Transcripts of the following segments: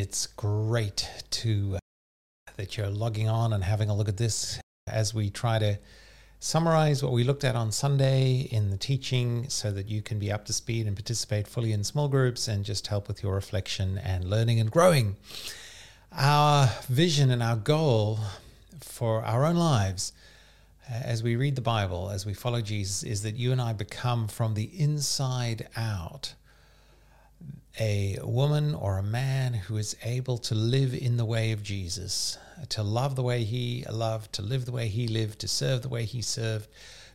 It's great to uh, that you're logging on and having a look at this as we try to summarize what we looked at on Sunday in the teaching so that you can be up to speed and participate fully in small groups and just help with your reflection and learning and growing. Our vision and our goal for our own lives uh, as we read the Bible, as we follow Jesus, is that you and I become from the inside out a woman or a man who is able to live in the way of Jesus, to love the way he loved, to live the way he lived, to serve the way he served,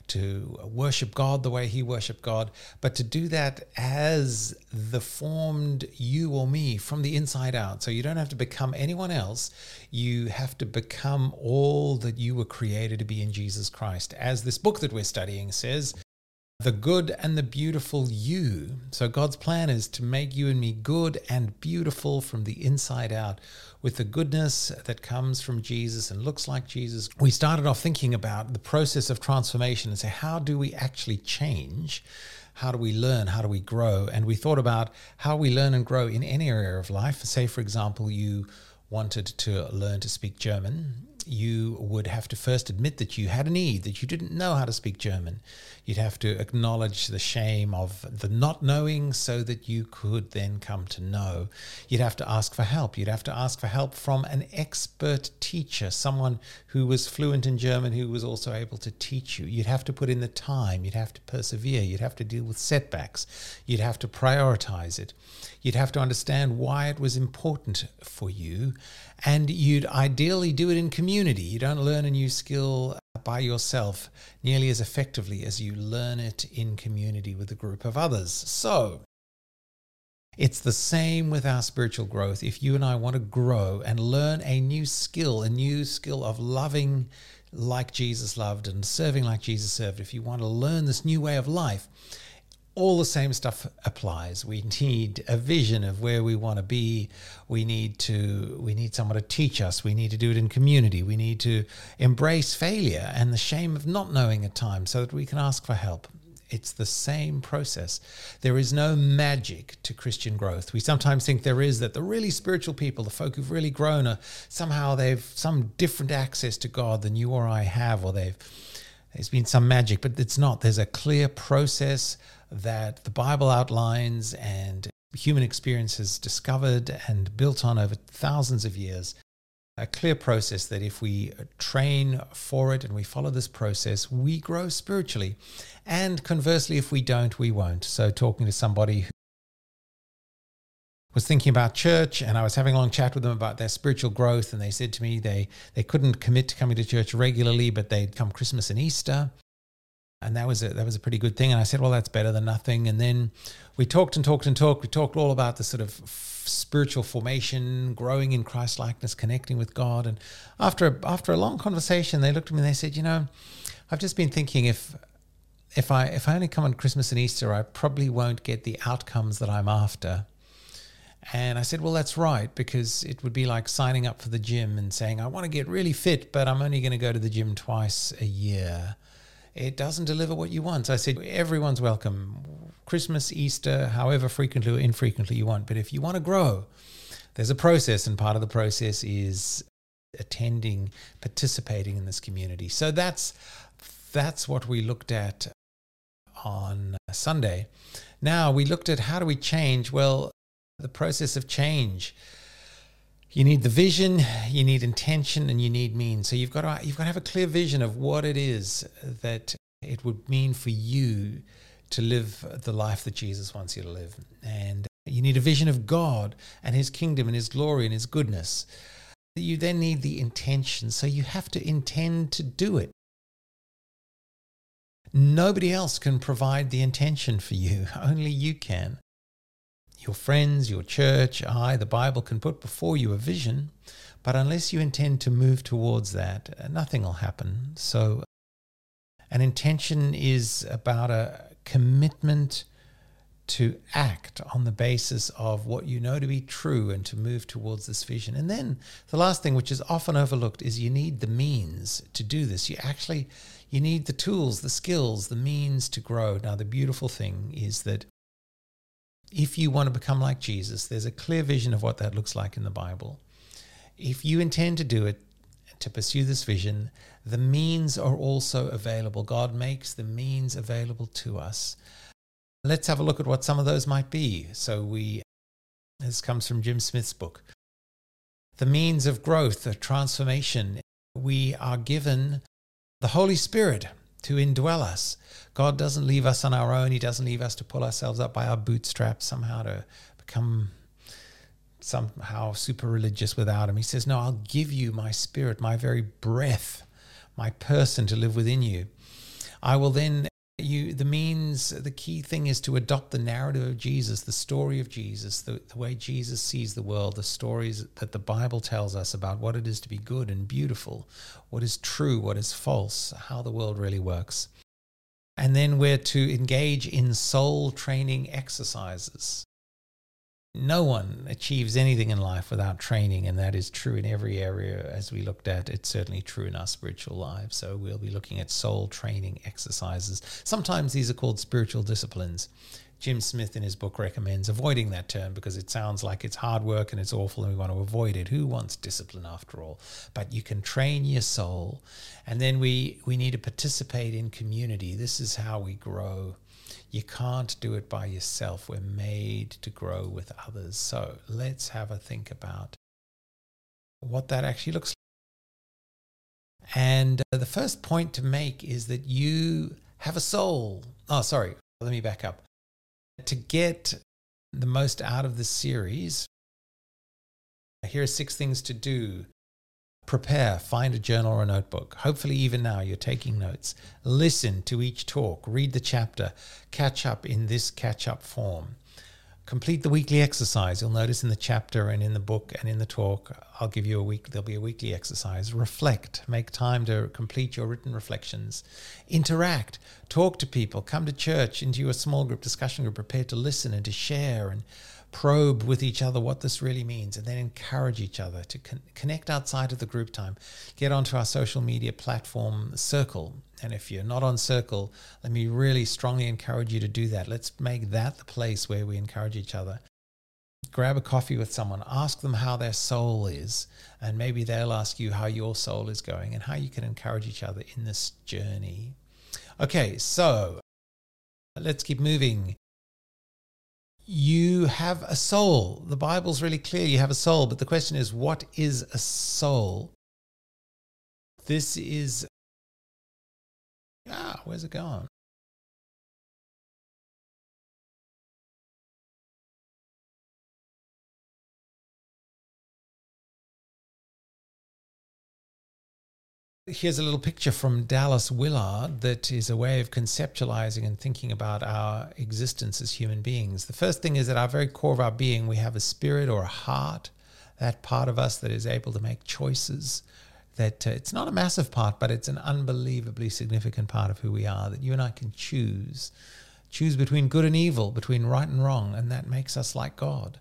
to worship God the way he worshiped God, but to do that as the formed you or me from the inside out. So you don't have to become anyone else. You have to become all that you were created to be in Jesus Christ. As this book that we're studying says, the good and the beautiful you. So God's plan is to make you and me good and beautiful from the inside out with the goodness that comes from Jesus and looks like Jesus. We started off thinking about the process of transformation and say, how do we actually change? How do we learn? How do we grow? And we thought about how we learn and grow in any area of life. Say, for example, you wanted to learn to speak German you would have to first admit that you had a need, that you didn't know how to speak German. You'd have to acknowledge the shame of the not knowing so that you could then come to know. You'd have to ask for help. You'd have to ask for help from an expert teacher, someone who was fluent in German who was also able to teach you. You'd have to put in the time. You'd have to persevere. You'd have to deal with setbacks. You'd have to prioritize it. You'd have to understand why it was important for you and you'd ideally do it in community. You don't learn a new skill uh, by yourself nearly as effectively as you learn it in community with a group of others. So, it's the same with our spiritual growth. If you and I want to grow and learn a new skill, a new skill of loving like Jesus loved and serving like Jesus served, if you want to learn this new way of life, all the same stuff applies. We need a vision of where we want to be. We need to we need someone to teach us. We need to do it in community. We need to embrace failure and the shame of not knowing at times so that we can ask for help. It's the same process. There is no magic to Christian growth. We sometimes think there is that the really spiritual people, the folk who've really grown, are somehow they've some different access to God than you or I have, or they've there's been some magic, but it's not. There's a clear process that the Bible outlines and human experience has discovered and built on over thousands of years. A clear process that if we train for it and we follow this process, we grow spiritually. And conversely, if we don't, we won't. So, talking to somebody who was thinking about church and I was having a long chat with them about their spiritual growth and they said to me they they couldn't commit to coming to church regularly but they'd come Christmas and Easter and that was a, that was a pretty good thing. And I said, well, that's better than nothing. And then we talked and talked and talked. We talked all about the sort of spiritual formation, growing in Christ likeness, connecting with God. And after after a long conversation, they looked at me and they said, you know, I've just been thinking if if I if I only come on Christmas and Easter, I probably won't get the outcomes that I'm after. And I said, Well, that's right, because it would be like signing up for the gym and saying, I want to get really fit, but I'm only going to go to the gym twice a year it doesn't deliver what you want. So I said, everyone's welcome. Christmas, Easter, however frequently or infrequently you want. But if you want to grow, there's a process, and part of the process is attending, participating in this community. So that's that's what we looked at on Sunday. Now we looked at how do we change? Well, the process of change you need the vision, you need intention, and you need means. So you've got to you've got to have a clear vision of what it is that it would mean for you to live the life that Jesus wants you to live. And you need a vision of God and His kingdom and His glory and His goodness. You then need the intention. So you have to intend to do it. Nobody else can provide the intention for you, only you can your friends, your church, I, the Bible can put before you a vision, but unless you intend to move towards that, uh, nothing will happen. So, an intention is about a commitment to act on the basis of what you know to be true and to move towards this vision. And then the last thing, which is often overlooked, is you need the means to do this. You actually you need the tools, the skills, the means to grow. Now, the beautiful thing is that If you want to become like Jesus, there's a clear vision of what that looks like in the Bible. If you intend to do it, to pursue this vision, the means are also available. God makes the means available to us. Let's have a look at what some of those might be. So we this comes from Jim Smith's book. The means of growth, of transformation. We are given the Holy Spirit to indwell us. God doesn't leave us on our own. He doesn't leave us to pull ourselves up by our bootstraps somehow to become somehow super religious without Him. He says, No, I'll give you my spirit, my very breath, my person to live within you. I will then you the means the key thing is to adopt the narrative of jesus the story of jesus the, the way jesus sees the world the stories that the bible tells us about what it is to be good and beautiful what is true what is false how the world really works. And then we're to engage in soul training exercises no one achieves anything in life without training, and that is true in every area as we looked at. It's certainly true in our spiritual lives. So we'll be looking at soul training exercises. Sometimes these are called spiritual disciplines. Jim Smith in his book recommends avoiding that term because it sounds like it's hard work and it's awful and we want to avoid it. Who wants discipline after all? But you can train your soul. And then we, we need to participate in community. This is how we grow you can't do it by yourself. We're made to grow with others. So let's have a think about what that actually looks like. And uh, the first point to make is that you have a soul. Oh, sorry. Let me back up. To get the most out of this series, here are six things to do Prepare, find a journal or a notebook. Hopefully, even now, you're taking notes. Listen to each talk, read the chapter, catch up in this catch up form. Complete the weekly exercise. You'll notice in the chapter and in the book and in the talk, I'll give you a week, there'll be a weekly exercise. Reflect, make time to complete your written reflections. Interact, talk to people, come to church, into your small group discussion group, prepare to listen and to share and probe with each other what this really means and then encourage each other to con- connect outside of the group time. Get onto our social media platform, Circle. And if you're not on Circle, let me really strongly encourage you to do that. Let's make that the place where we encourage each other. Grab a coffee with someone, ask them how their soul is, and maybe they'll ask you how your soul is going and how you can encourage each other in this journey. Okay, so let's keep moving you have a soul. The Bible's really clear you have a soul, but the question is, what is a soul? This is. Ah, where's it gone? Here's a little picture from Dallas Willard that is a way of conceptualizing and thinking about our existence as human beings. The first thing is that our very core of our being, we have a spirit or a heart, that part of us that is able to make choices. That uh, it's not a massive part, but it's an unbelievably significant part of who we are. That you and I can choose, choose between good and evil, between right and wrong, and that makes us like God.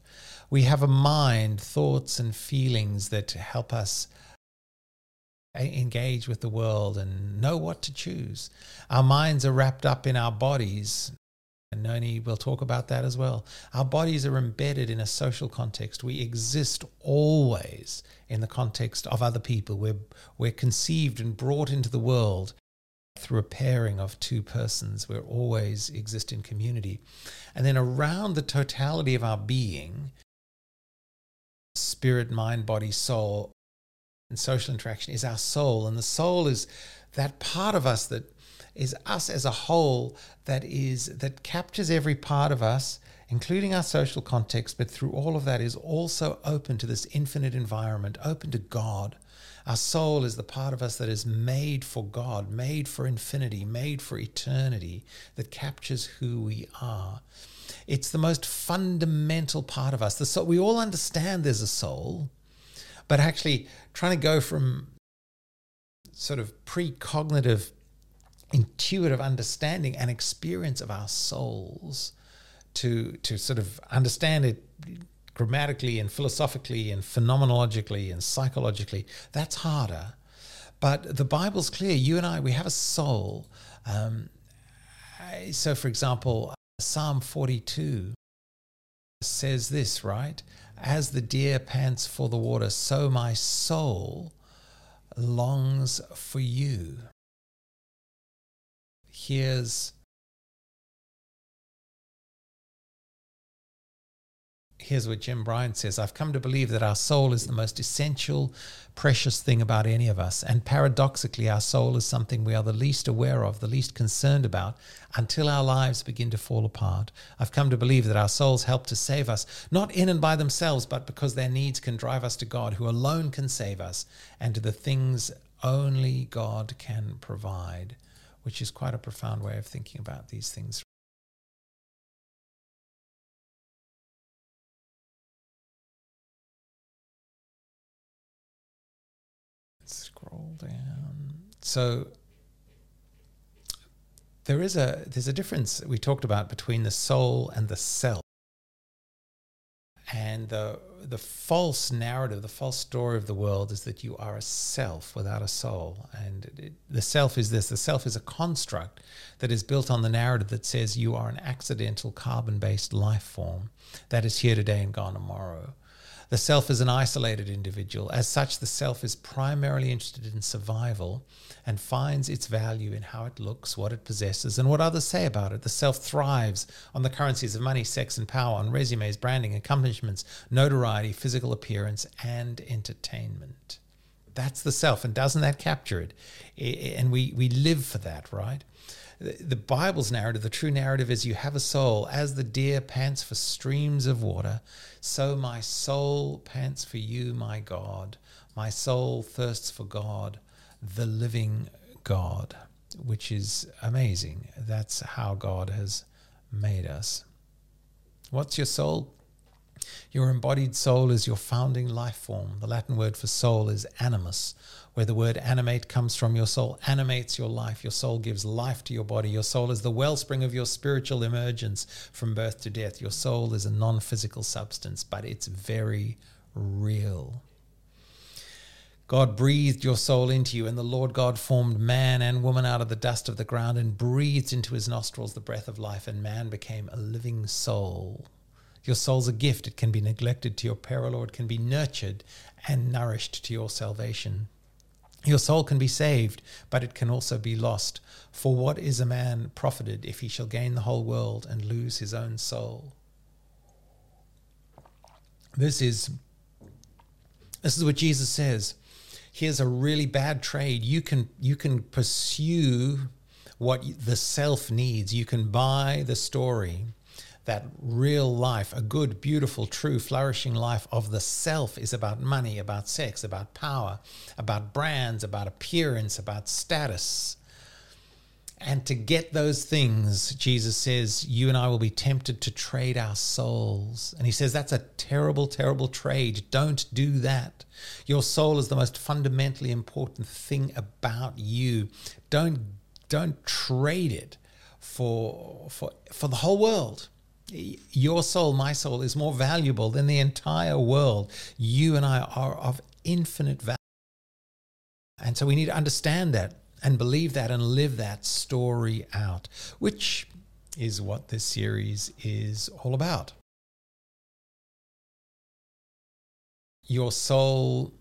We have a mind, thoughts, and feelings that help us engage with the world and know what to choose. Our minds are wrapped up in our bodies. And Noni will talk about that as well. Our bodies are embedded in a social context. We exist always in the context of other people. We're, we're conceived and brought into the world through a pairing of two persons. We always exist in community. And then around the totality of our being, spirit, mind, body, soul, and social interaction is our soul. And the soul is that part of us that is us as a whole that is that captures every part of us including our social context but through all of that is also open to this infinite environment open to god our soul is the part of us that is made for god made for infinity made for eternity that captures who we are it's the most fundamental part of us the soul we all understand there's a soul but actually trying to go from sort of precognitive intuitive understanding and experience of our souls to to sort of understand it grammatically and philosophically and phenomenologically and psychologically that's harder. But the bible's clear. You and i we have a soul. Um, so for example psalm 42 says this, right? As the deer pants for the water, so my soul longs for you. Here's here's what Jim Bryan says I've come to believe that our soul is the most essential, precious thing about any of us. And paradoxically, our soul is something we are the least aware of, the least concerned about, until our lives begin to fall apart. I've come to believe that our souls help to save us, not in and by themselves, but because their needs can drive us to God, who alone can save us, and to the things only God can provide, which is quite a profound way of thinking about these things. Down. So there is a there's a difference we talked about between the soul and the self. And the the false narrative, the false story of the world is that you are a self without a soul. And it, the self is this: the self is a construct that is built on the narrative that says you are an accidental carbon-based life form that is here today and gone tomorrow. The self is an isolated individual. As such, the self is primarily interested in survival and finds its value in how it looks, what it possesses, and what others say about it. The self thrives on the currencies of money, sex, and power, on resumes, branding, accomplishments, notoriety, physical appearance, and entertainment. That's the self. And doesn't that capture it? And we, we live for that, right? The Bible's narrative, the true narrative is you have a soul. As the deer pants for streams of water, so my soul pants for you, my God. My soul thirsts for God, the living God, which is amazing. That's how God has made us. What's your soul? Your embodied soul is your founding life form. The Latin word for soul is animus, where the word animate comes from. Your soul animates your life. Your soul gives life to your body. Your soul is the wellspring of your spiritual emergence from birth to death. Your soul is a non physical substance, but it's very real. God breathed your soul into you, and the Lord God formed man and woman out of the dust of the ground and breathed into his nostrils the breath of life, and man became a living soul. Your soul's a gift. It can be neglected to your peril, or it can be nurtured and nourished to your salvation. Your soul can be saved, but it can also be lost. For what is a man profited if he shall gain the whole world and lose his own soul? This is this is what Jesus says. Here's a really bad trade. You can you can pursue what the self needs. You can buy the story that real life, a good, beautiful, true, flourishing life of the self is about money, about sex, about power, about brands, about appearance, about status. And to get those things, Jesus says, you and I will be tempted to trade our souls. And he says, that's a terrible, terrible trade. Don't do that. Your soul is the most fundamentally important thing about you. Don't, don't trade it for, for, for the whole world your soul, my soul, is more valuable than the entire world. You and I are of infinite value. And so we need to understand that and believe that and live that story out, which is what this series is all about. Your soul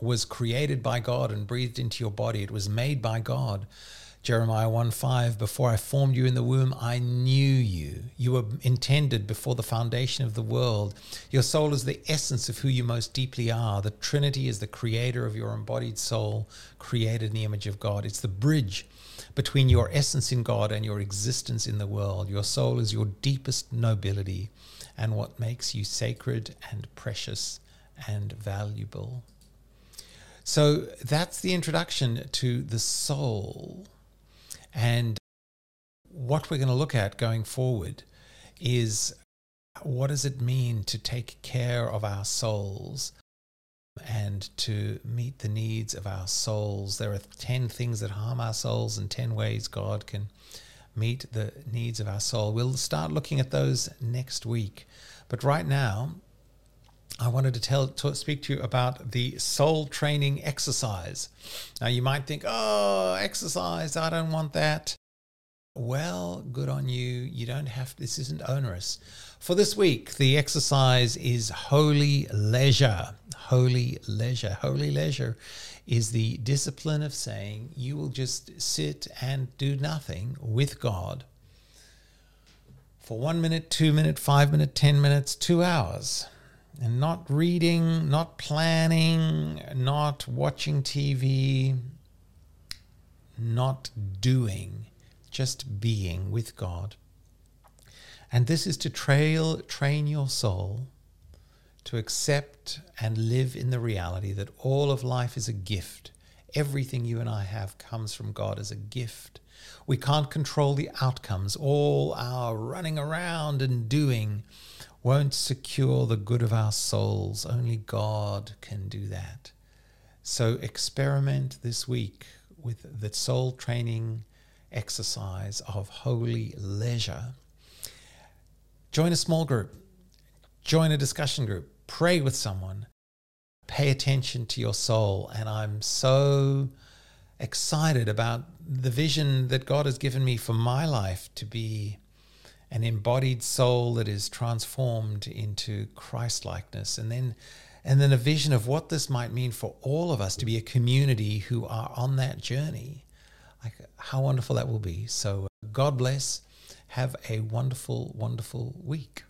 was created by God and breathed into your body, it was made by God. Jeremiah 1 5, before I formed you in the womb, I knew you. You were intended before the foundation of the world. Your soul is the essence of who you most deeply are. The Trinity is the creator of your embodied soul, created in the image of God. It's the bridge between your essence in God and your existence in the world. Your soul is your deepest nobility and what makes you sacred and precious and valuable. So that's the introduction to the soul. And what we're going to look at going forward is what does it mean to take care of our souls and to meet the needs of our souls? There are 10 things that harm our souls and 10 ways God can meet the needs of our soul. We'll start looking at those next week. But right now, I wanted to tell to speak to you about the soul training exercise. Now you might think, "Oh, exercise, I don't want that." Well, good on you. You don't have this isn't onerous. For this week, the exercise is holy leisure. Holy leisure. Holy leisure is the discipline of saying you will just sit and do nothing with God for one minute, two minute, five minute, ten minutes, two hours. And not reading, not planning, not watching TV, not doing, just being with God. And this is to trail, train your soul to accept and live in the reality that all of life is a gift. Everything you and I have comes from God as a gift. We can't control the outcomes. All our running around and doing won't secure the good of our souls. Only God can do that. So experiment this week with the soul training exercise of holy leisure. Join a small group, join a discussion group, pray with someone, pay attention to your soul. And I'm so excited about the vision that God has given me for my life to be an embodied soul that is transformed into Christ likeness. And then and then a vision of what this might mean for all of us to be a community who are on that journey. Like how wonderful that will be. So God bless. Have a wonderful, wonderful week.